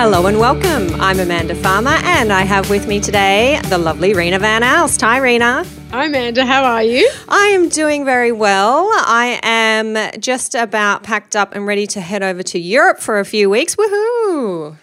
Hello and welcome. I'm Amanda Farmer, and I have with me today the lovely Reena Van Alst. Hi, Reena. Hi, Amanda. How are you? I am doing very well. I am just about packed up and ready to head over to Europe for a few weeks. Woohoo!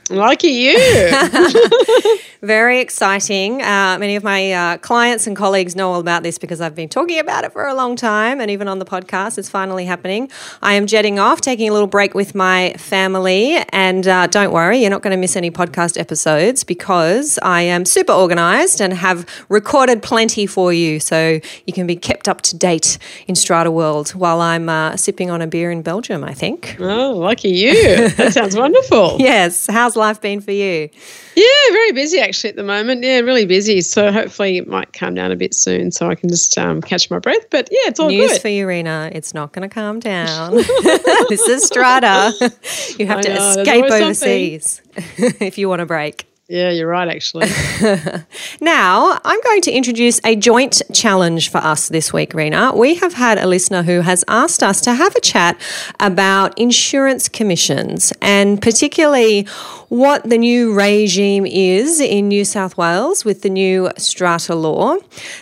Lucky you. very exciting. Uh, many of my uh, clients and colleagues know all about this because I've been talking about it for a long time, and even on the podcast, it's finally happening. I am jetting off, taking a little break with my family, and uh, don't worry, you're not going to miss any podcast episodes because I am super organized and have recorded plenty for you so you can be kept up to date in Strata World while I'm uh, sipping on a beer in Belgium, I think. Oh, lucky you. That sounds wonderful. yes. How's life been for you? Yeah, very busy actually at the moment. Yeah, really busy. So hopefully it might calm down a bit soon so I can just um, catch my breath. But yeah, it's all News good. for you, Reena. It's not going to calm down. this is Strata. You have I to know, escape overseas if you want a break. Yeah, you're right, actually. Now, I'm going to introduce a joint challenge for us this week, Reena. We have had a listener who has asked us to have a chat about insurance commissions and particularly what the new regime is in New South Wales with the new strata law.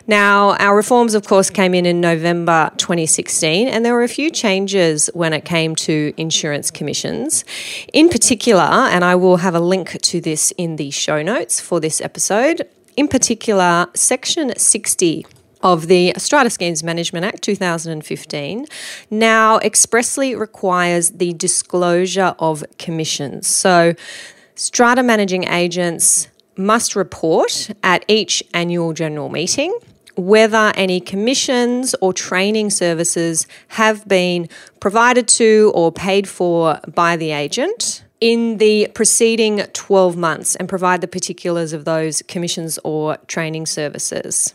Now, our reforms, of course, came in in November 2016, and there were a few changes when it came to insurance commissions. In particular, and I will have a link to this in the show notes for this episode, in particular, Section 60 of the Strata Schemes Management Act 2015 now expressly requires the disclosure of commissions. So, strata managing agents must report at each annual general meeting whether any commissions or training services have been provided to or paid for by the agent in the preceding 12 months and provide the particulars of those commissions or training services.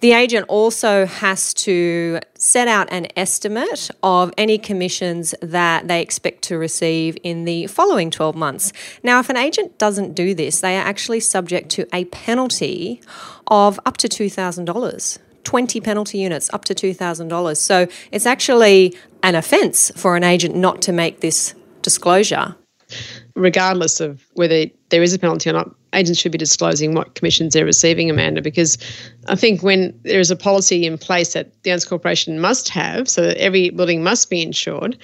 The agent also has to set out an estimate of any commissions that they expect to receive in the following 12 months. Now, if an agent doesn't do this, they are actually subject to a penalty of up to $2,000. 20 penalty units up to $2,000. So it's actually an offence for an agent not to make this disclosure. Regardless of whether there is a penalty or not, agents should be disclosing what commissions they're receiving, Amanda, because I think when there is a policy in place that the Owners Corporation must have, so that every building must be insured,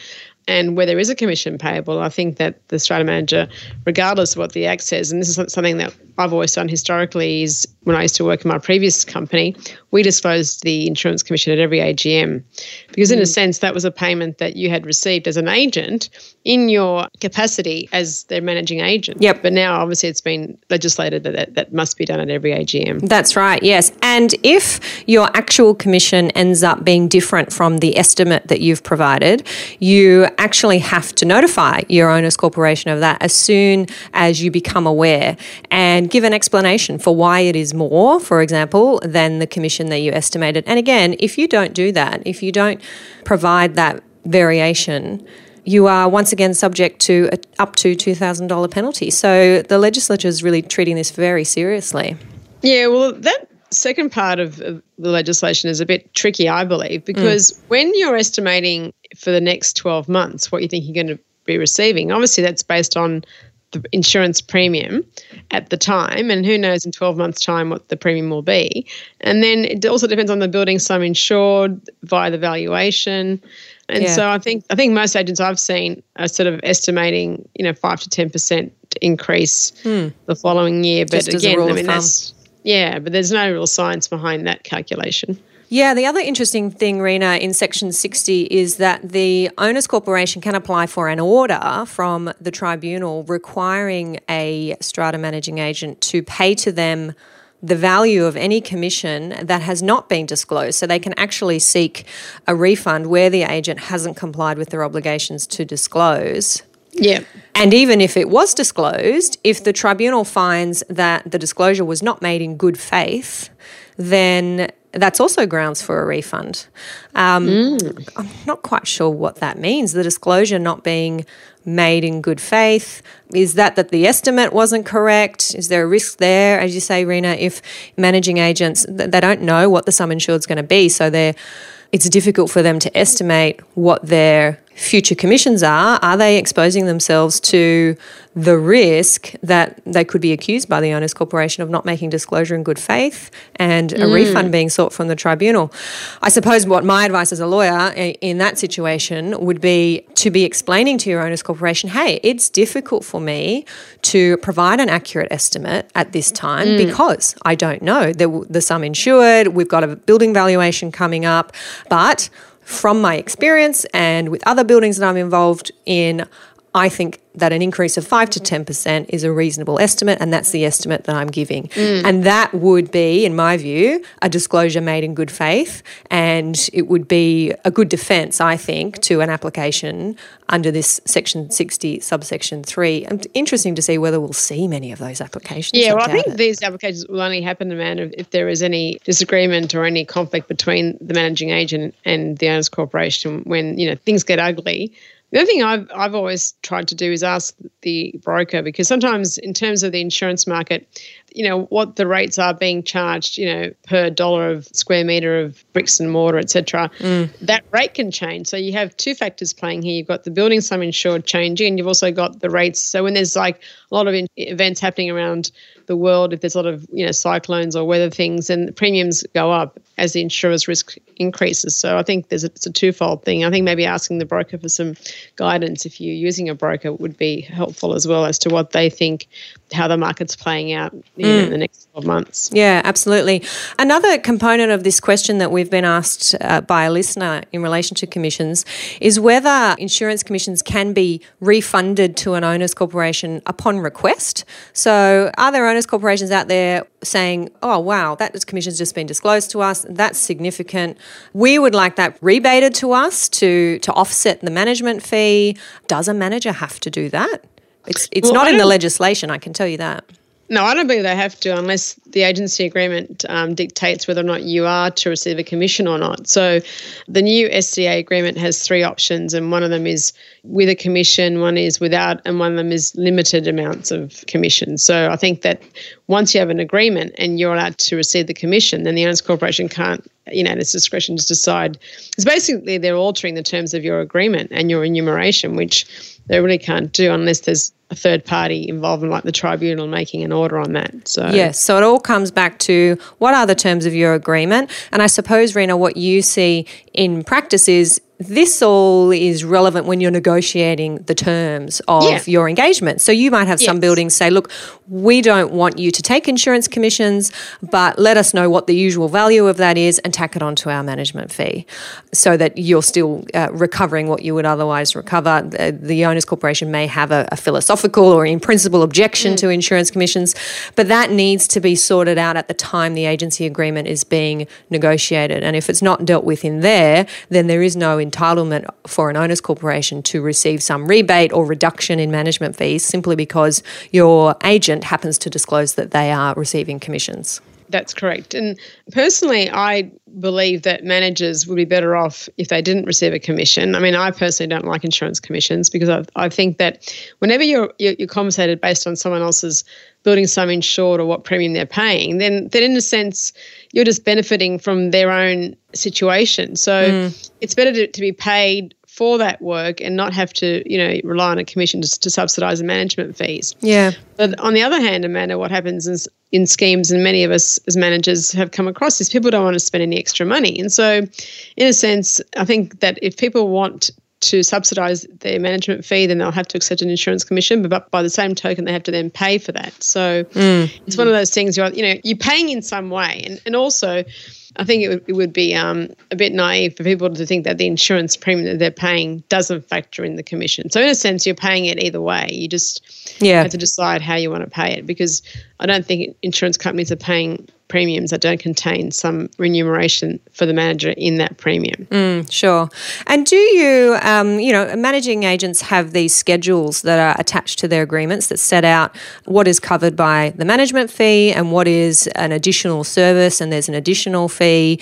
and where there is a commission payable, I think that the strata manager, regardless of what the Act says, and this is something that I've always done historically, is when I used to work in my previous company, we disclosed the insurance commission at every AGM. Because, in a mm. sense, that was a payment that you had received as an agent in your capacity as their managing agent. Yep. But now, obviously, it's been legislated that that, that must be done at every AGM. That's right, yes. And if your actual commission ends up being different from the estimate that you've provided, you actually have to notify your owners corporation of that as soon as you become aware and give an explanation for why it is more, for example, than the commission that you estimated. And again, if you don't do that, if you don't provide that variation, you are once again subject to a up to $2,000 penalty. So the legislature is really treating this very seriously. Yeah, well, that second part of, of the legislation is a bit tricky, I believe, because mm. when you're estimating for the next 12 months what you think you're going to be receiving, obviously that's based on the insurance premium at the time, and who knows in 12 months' time what the premium will be. And then it also depends on the building so I'm insured via the valuation. And Yeah. so I think I think most agents I've seen are sort of estimating, you know, five to ten percent increase the following year. But Just again, I mean that's yeah, but there's no real science behind that calculation. Yeah, the other interesting thing, Reena, in Section 60 is that the Owners Corporation can apply for an order from the tribunal requiring a strata managing agent to pay to them the value of any commission that has not been disclosed. So they can actually seek a refund where the agent hasn't complied with their obligations to disclose Yeah. And even if it was disclosed, if the tribunal finds that the disclosure was not made in good faith, then that's also grounds for a refund. Um, mm. I'm not quite sure what that means. The disclosure not being made in good faith is that that the estimate wasn't correct? Is there a risk there, as you say, Reena? If managing agents they don't know what the sum insured is going to be, so they're it's difficult for them to estimate what their future commissions are. Are they exposing themselves to the risk that they could be accused by the owners corporation of not making disclosure in good faith and a mm. refund being sought from the tribunal? I suppose what my advice as a lawyer in that situation would be to be explaining to your owners corporation, hey, it's difficult for me to provide an accurate estimate at this time mm. because I don't know the, the sum insured, we've got a building valuation coming up, but from my experience and with other buildings that I'm involved in, I think that an increase of 5 to 10% is a reasonable estimate, and that's the estimate that I'm giving. Mm. And that would be, in my view, a disclosure made in good faith, and it would be a good defence, I think, to an application under this Section 60, subsection 3. And interesting to see whether we'll see many of those applications. Yeah, well, I think it. these applications will only happen, Amanda, if there is any disagreement or any conflict between the managing agent and the owners corporation when, you know, things get ugly the other thing I've, I've always tried to do is ask the broker because sometimes, in terms of the insurance market, you know, what the rates are being charged, you know, per dollar of square meter of bricks and mortar, etc. Mm. That rate can change. So you have two factors playing here. You've got the building sum insured changing, and you've also got the rates. So when there's like a lot of in- events happening around the world, if there's a lot of you know cyclones or weather things, and the premiums go up as the insurer's risk increases. So I think there's a, it's a twofold thing. I think maybe asking the broker for some guidance if you're using a broker would be helpful as well as to what they think how the market's playing out you know, in the next 12 months. Yeah, absolutely. Another component of this question that we've been asked uh, by a listener in relation to commissions is whether insurance commissions can be refunded to an owners corporation upon request. So, are there owners corporations out there saying, oh, wow, that commission's just been disclosed to us? That's significant. We would like that rebated to us to, to offset the management fee. Does a manager have to do that? It's it's well, not in the legislation, I can tell you that. No, I don't believe they have to unless the agency agreement um, dictates whether or not you are to receive a commission or not. So the new SCA agreement has three options, and one of them is with a commission, one is without, and one of them is limited amounts of commission. So I think that once you have an agreement and you're allowed to receive the commission, then the owners corporation can't, you know, its discretion just decide. It's basically they're altering the terms of your agreement and your enumeration, which they really can't do unless there's a third party involvement like the tribunal making an order on that. So Yes, so it all comes back to what are the terms of your agreement? And I suppose Reena what you see in practice is this all is relevant when you're negotiating the terms of yeah. your engagement. So you might have yes. some buildings say, look, we don't want you to take insurance commissions, but let us know what the usual value of that is and tack it onto our management fee so that you're still uh, recovering what you would otherwise recover. The, the owners corporation may have a, a, philosophical or in principle objection mm. to insurance commissions, but that needs to be sorted out at the time the agency agreement is being negotiated. And if it's not dealt with in there, then there is no entitlement for an owners corporation to receive some rebate or reduction in management fees simply because your agent happens to disclose that they are receiving commissions. That's correct. And personally, I believe that managers would be better off if they didn't receive a commission. I mean, I personally don't like insurance commissions because I, I think that whenever you're, you're, compensated based on someone else's building sum insured or what premium they're paying, then then in a sense you're just benefiting from their own situation. So mm. it's better to, to be paid for that work and not have to, you know, rely on a commission to, to subsidise the management fees. Yeah. But on the other hand, Amanda, what happens is in schemes, and many of us as managers have come across is people don't want to spend any extra money. And so, in a sense, I think that if people want to subsidise their management fee, then they'll have to accept an insurance commission. But by the same token, they have to then pay for that. So mm. it's one of those things you're, you know, you're paying in some way, and and also. I think it would, it would be um, a bit naive for people to think that the insurance premium that they're paying doesn't factor in the commission. So in a sense, you're paying it either way. You just yeah. have to decide how you want to pay it because I don't think insurance companies are paying premiums that don't contain some remuneration for the manager in that premium. Mm, sure. And do you, um, you know, managing agents have these schedules that are attached to their agreements that set out what is covered by the management fee and what is an additional service and there's an additional fee.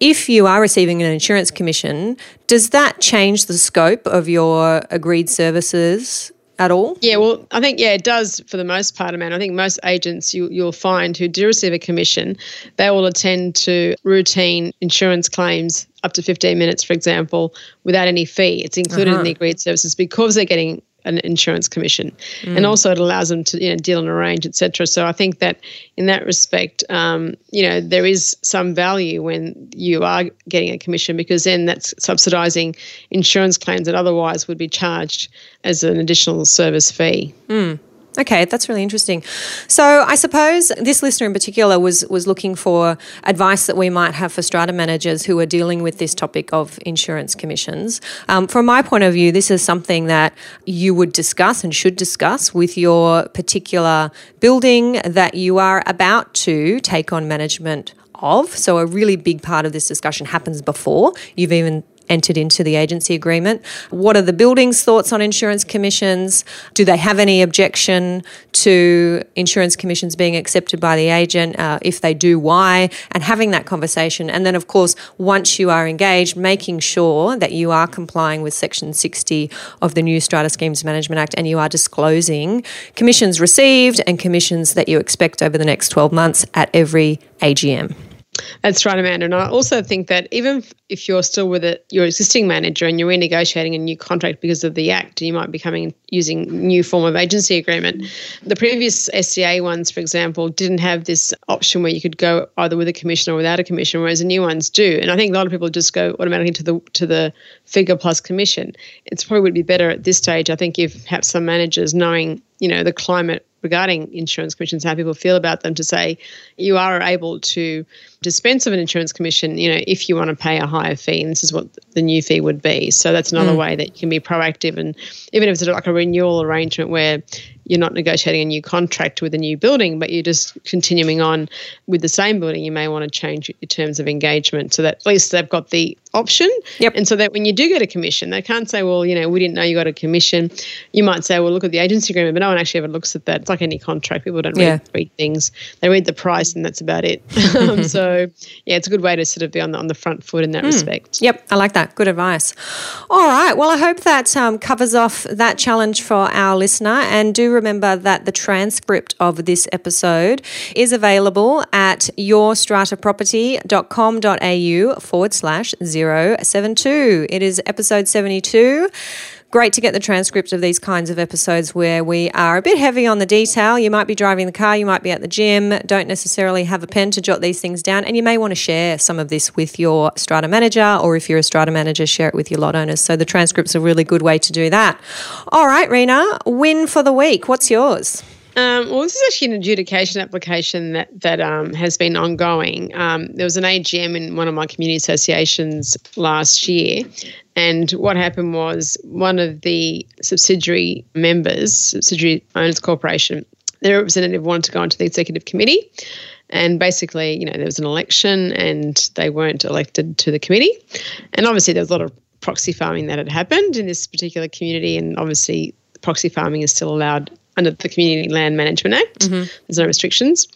If you are receiving an insurance commission, does that change the scope of your agreed services at all? Yeah, well, I think yeah, it does for the most part, Amanda. I think most agents you, you'll find who do receive a commission, they will attend to routine insurance claims up to 15 minutes, for example, without any fee. It's included uh-huh. in the agreed services because they're getting an insurance commission, mm. and also it allows them to you know deal and arrange, etc. So I think that in that respect, um, you know, there is some value when you are getting a commission because then that's subsidising insurance claims that otherwise would be charged as an additional service fee. Mm. Okay, that's really interesting. So I suppose this listener in particular was was looking for advice that we might have for strata managers who are dealing with this topic of insurance commissions. Um, from my point of view, this is something that you would discuss and should discuss with your particular building that you are about to take on management of. So, a really big part of this discussion happens before you've even entered into the agency agreement. What are the building's thoughts on insurance commissions? Do they have any objection to insurance commissions being accepted by the agent? Uh, if they do, why? And having that conversation. And then, of course, once you are engaged, making sure that you are complying with Section 60 of the new Strata Schemes Management Act and you are disclosing commissions received and commissions that you expect over the next 12 months at every AGM. That's right, Amanda. And I also think that even if you're still with it, your existing manager and you're renegotiating a new contract because of the Act, you might be coming using new form of agency agreement. The previous SCA ones, for example, didn't have this option where you could go either with a commission or without a commission, whereas the new ones do. And I think a lot of people just go automatically to the to the figure plus commission. It's probably would be better at this stage. I think if perhaps some managers knowing you know the climate regarding insurance commissions, how people feel about them, to say you are able to dispense of an insurance commission, you know, if you want to pay a higher fee, and this is what the new fee would be. So that's another mm. way that you can be proactive, and even if it's like a renewal arrangement where you're not negotiating a new contract with a new building, but you're just continuing on with the same building, you may want to change your terms of engagement so that at least they've got the option. Yep. And so that when you do get a commission, they can't say, well, you know, we didn't know you got a commission. You might say, well, look at the agency agreement, but no one actually ever looks at that. It's like any contract. People don't read, yeah. read things. They read the price and that's about it. um, so, yeah, it's a good way to sort of be on the, on the front foot in that mm. respect. Yep, I like that. Good advice. All right. Well, I hope that um, covers off that challenge for our listener. And do remember that the transcript of this episode is available at yourstrataproperty.com.au forward slash 072. It is episode 72 great to get the transcript of these kinds of episodes where we are a bit heavy on the detail. You might be driving the car, you might be at the gym, don't necessarily have a pen to jot these things down, and you may want to share some of this with your strata manager, or if you're a strata manager, share it with your lot owners. So the transcript's a really good way to do that. All right, Reena, win for the week. What's yours? Um, well, this is actually an adjudication application that that um, has been ongoing. Um, there was an AGM in one of my community associations last year, and what happened was one of the subsidiary members, subsidiary owners corporation, their representative wanted to go onto the executive committee. And basically, you know, there was an election and they weren't elected to the committee. And obviously, there was a lot of proxy farming that had happened in this particular community. And obviously, proxy farming is still allowed under the Community Land Management Act. Mm-hmm. There's no restrictions.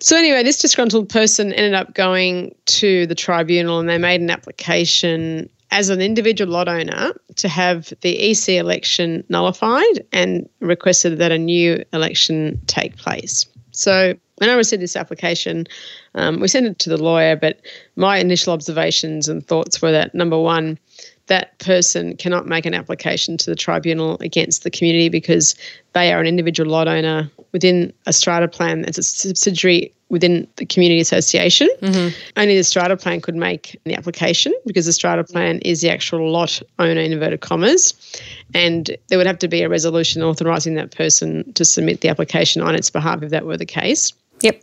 So anyway, this disgruntled person ended up going to the tribunal and they made an application as an individual lot owner to have the EC election nullified and requested that a new election take place. So when I received this application, um, we sent it to the lawyer, but my initial observations and thoughts were that number one, that person cannot make an application to the tribunal against the community because they are an individual lot owner within a strata plan as a subsidiary within the community association. Mm-hmm. Only the strata plan could make the application because the strata plan is the actual lot owner in inverted commas. And there would have to be a resolution authorising that person to submit the application on its behalf if that were the case. Yep.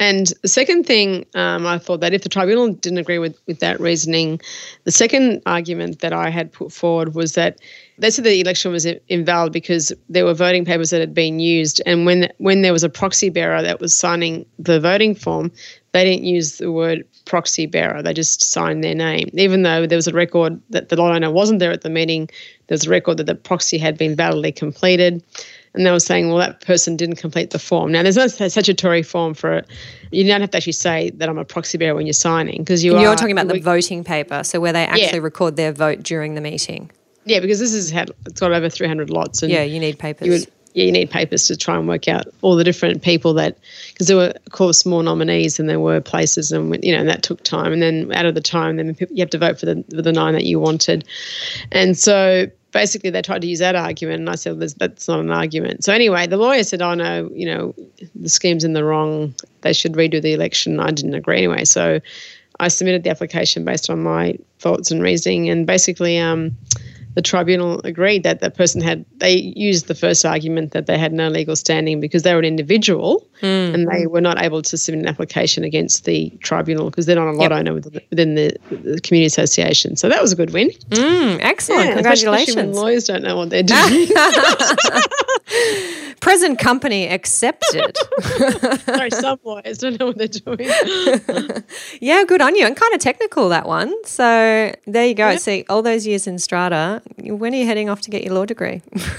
And the second thing, um, I thought that if the tribunal didn't agree with, with that reasoning, the second argument that I had put forward was that they said the election was invalid because there were voting papers that had been used, and when when there was a proxy bearer that was signing the voting form, they didn't use the word proxy bearer. They just signed their name, even though there was a record that the lot owner wasn't there at the meeting. There was a record that the proxy had been validly completed and they were saying, well, that person didn't complete the form. Now, there's no statutory form for it. You don't have to actually say that I'm a proxy bearer when you're signing because you are you're are, talking about the voting paper, so where they actually yeah. record their vote during the meeting. Yeah, because this has had it's got over 300 lots, and yeah, you need papers. You would, yeah, you need papers to try and work out all the different people that, because there were, of course, more nominees than there were places, and you know, and that took time. And then out of the time, then you have to vote for the for the nine that you wanted, and so basically they tried to use that argument, and I said that's not an argument. So anyway, the lawyer said, "Oh no, you know, the scheme's in the wrong. They should redo the election." I didn't agree anyway, so I submitted the application based on my thoughts and reasoning, and basically, um, the tribunal agreed that the person had they used the first argument that they had no legal standing because they were an individual mm. and they were not able to submit an application against the tribunal because they're not a lot yep. owner within the, the, community association. So that was a good win. Mm, excellent. Yeah, Congratulations. lawyers don't know what they're doing. Present company accepted. Sorry, some lawyers don't know what they're doing. yeah, good on you. And kind of technical that one. So there you go. Yeah. See, all those years in strata, when are you heading off to get your law degree?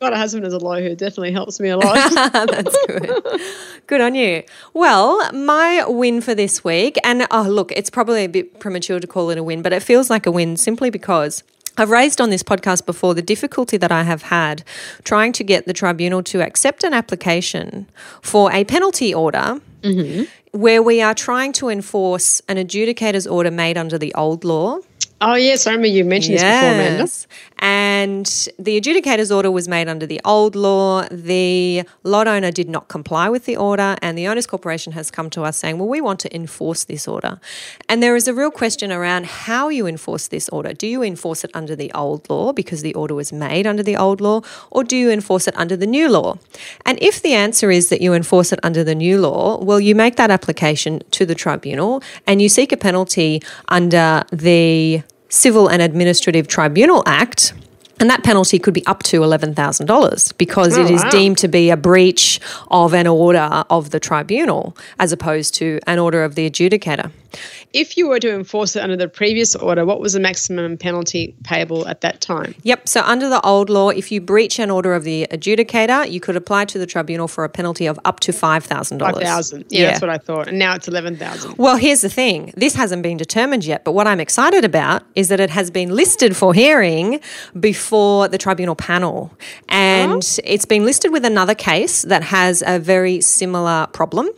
Got a husband as a lawyer who definitely helps me a lot. That's good. Good on you. Well, my win for this week, and oh, look, it's probably a bit premature to call it a win, but it feels like a win simply because I've raised on this podcast before the difficulty that I have had trying to get the tribunal to accept an application for a penalty order mm-hmm. where we are trying to enforce an adjudicator's order made under the old law. Oh, yes, I remember you mentioned yes. this before, Amanda. And the adjudicator's order was made under the old law. The lot owner did not comply with the order, and the Owners Corporation has come to us saying, Well, we want to enforce this order. And there is a real question around how you enforce this order. Do you enforce it under the old law because the order was made under the old law, or do you enforce it under the new law? And if the answer is that you enforce it under the new law, well, you make that application to the tribunal and you seek a penalty under the Civil and Administrative Tribunal Act. And that penalty could be up to $11,000 because oh, it is wow. deemed to be a breach of an order of the tribunal as opposed to an order of the adjudicator if you were to enforce it under the previous order, what was the maximum penalty payable at that time? Yep. So under the old law, if you breach an order of the adjudicator, you could apply to the tribunal for a penalty of up to five thousand dollars. Five thousand. Yeah, yeah, that's what I thought. And now it's eleven thousand. Well, here's the thing: this hasn't been determined yet. But what I'm excited about is that it has been listed for hearing before the tribunal panel, and oh. it's been listed with another case that has a very similar problem,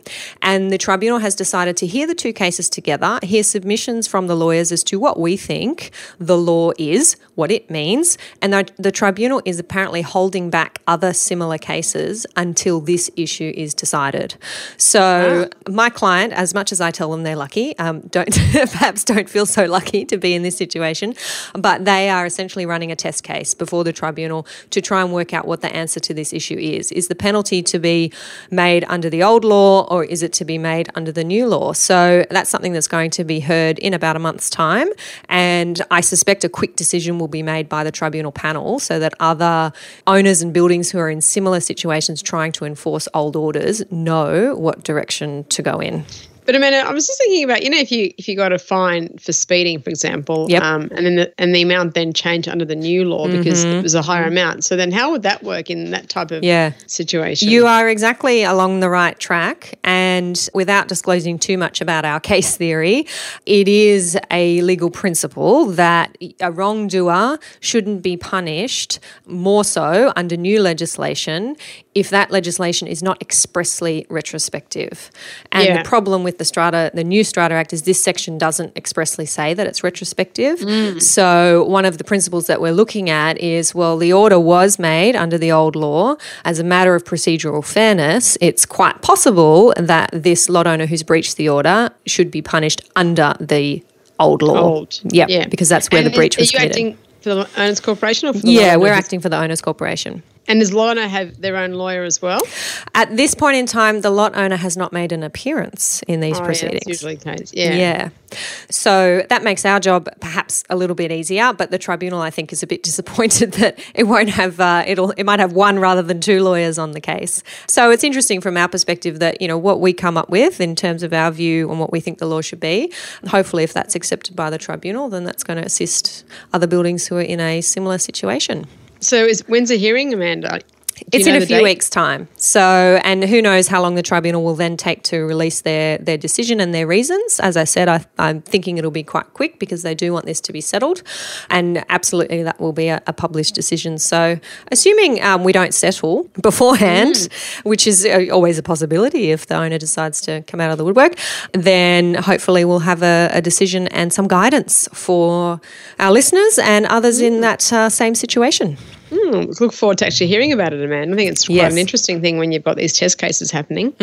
and the tribunal has decided to hear the two cases together hear submissions from the lawyers as to what we think the law is, what it means, and the, the tribunal is apparently holding back other similar cases until this issue is decided. So, ah. my client, as much as I tell them they're lucky, um, don't perhaps don't feel so lucky to be in this situation, but they are essentially running a test case before the tribunal to try and work out what the answer to this issue is. Is the penalty to be made under the old law or is it to be made under the new law? So, that's something that's going to be heard in about a month's time. And I suspect a quick decision will be made by the tribunal panel so that other owners and buildings who are in similar situations trying to enforce old orders know what direction to go in. But Amanda, I was just thinking about you know if you if you got a fine for speeding, for example, yep. um, and then the, and the amount then changed under the new law because mm-hmm. it was a higher amount. So then, how would that work in that type of yeah. situation? You are exactly along the right track, and without disclosing too much about our case theory, it is a legal principle that a wrongdoer shouldn't be punished more so under new legislation if that legislation is not expressly retrospective. And yeah. the problem with the Strata, the new Strata Act, is this section doesn't expressly say that it's retrospective. Mm. So one of the principles that we're looking at is well, the order was made under the old law. As a matter of procedural fairness, it's quite possible that this lot owner who's breached the order should be punished under the old law. Old. Yep, yeah, because that's where and the breach was committed Are you acting for the owners corporation or for the yeah we're acting for the owners corporation And does lot owner have their own lawyer as well? At this point in time, the lot owner has not made an appearance in these Oh, yeah, proceedings. that's usually case. Yeah. Yeah. So that makes our job perhaps a little bit easier, but the tribunal, I think, is a bit disappointed that it won't have uh, it'll it might have one rather than two lawyers on the case. So it's interesting from our perspective that you know what we come up with in terms of our view on what we think the law should be. Hopefully, if that's accepted by the tribunal, then that's going to assist other buildings who are in a similar situation. So is when's the hearing, Amanda? Do It's in a few date? weeks' time. So, and who knows how long the tribunal will then take to release their, their decision and their reasons. As I said, I, I'm thinking it'll be quite quick because they do want this to be settled. And absolutely, that will be a, a published decision. So, assuming um, we don't settle beforehand, which is uh, always a possibility if the owner decides to come out of the woodwork, then hopefully we'll have a, a decision and some guidance for our listeners and others in that uh, same situation. Hmm, look forward to actually hearing about it, Amanda. I think it's quite Yes. an interesting thing when you've got these test cases happening.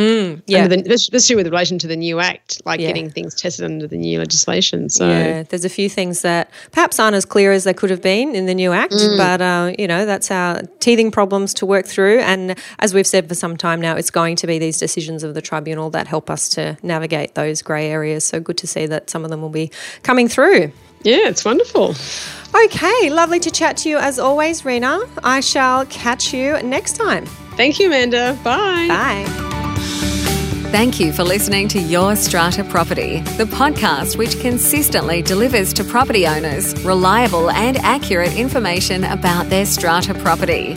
Yeah. Under the, especially with relation to the new act, like Yeah. getting things tested under the new legislation. So Yeah, there's a few things that perhaps aren't as clear as they could have been in the new act, but uh, you know that's our teething problems to work through. And as we've said for some time now, it's going to be these decisions of the tribunal that help us to navigate those grey areas. So good to see that some of them will be coming through. yeah, it's wonderful. Okay, lovely to chat to you as always, Reena. I shall catch you next time. Thank you, Amanda. Bye. Bye. Thank you for listening to Your Strata Property, the podcast which consistently delivers to property owners reliable and accurate information about their strata property.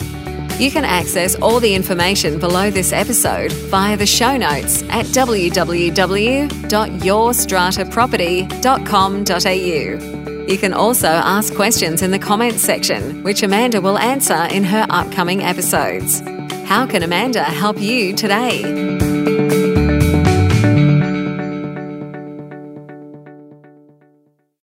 You can access all the information below this episode via the show notes at www.yourstrataproperty.com.au. You can also ask questions in the comments section, which Amanda will answer in her upcoming episodes. How can Amanda help you today?